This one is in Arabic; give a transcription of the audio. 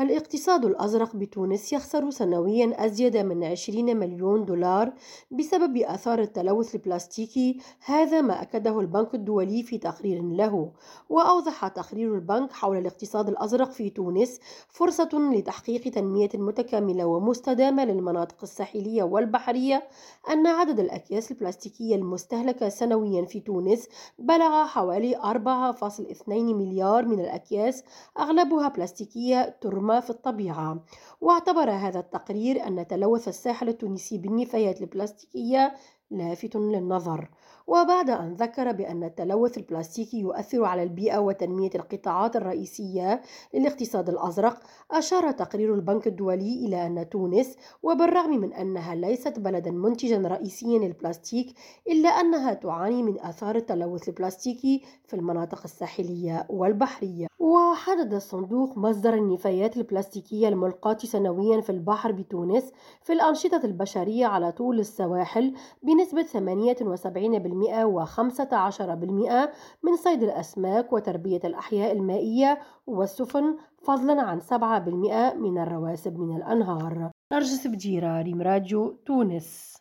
الاقتصاد الأزرق بتونس يخسر سنوياً أزيد من 20 مليون دولار بسبب آثار التلوث البلاستيكي هذا ما أكده البنك الدولي في تقرير له. وأوضح تقرير البنك حول الاقتصاد الأزرق في تونس فرصة لتحقيق تنمية متكاملة ومستدامة للمناطق الساحلية والبحرية أن عدد الأكياس البلاستيكية المستهلكة سنوياً في تونس بلغ حوالي 4.2 مليار من الأكياس أغلبها بلاستيكية ترمى ما في الطبيعة. واعتبر هذا التقرير أن تلوث الساحل التونسي بالنفايات البلاستيكية لافت للنظر وبعد أن ذكر بأن التلوث البلاستيكي يؤثر على البيئة وتنمية القطاعات الرئيسية للاقتصاد الأزرق أشار تقرير البنك الدولي إلى أن تونس وبالرغم من أنها ليست بلدا منتجا رئيسيا للبلاستيك إلا أنها تعاني من آثار التلوث البلاستيكي في المناطق الساحلية والبحرية. وحدد الصندوق مصدر النفايات البلاستيكية الملقاة سنويا في البحر بتونس في الأنشطة البشرية على طول السواحل بنسبة 78% و15% من صيد الأسماك وتربية الأحياء المائية والسفن فضلا عن 7% من الرواسب من الأنهار. نرجس بجيرة ريم راديو تونس.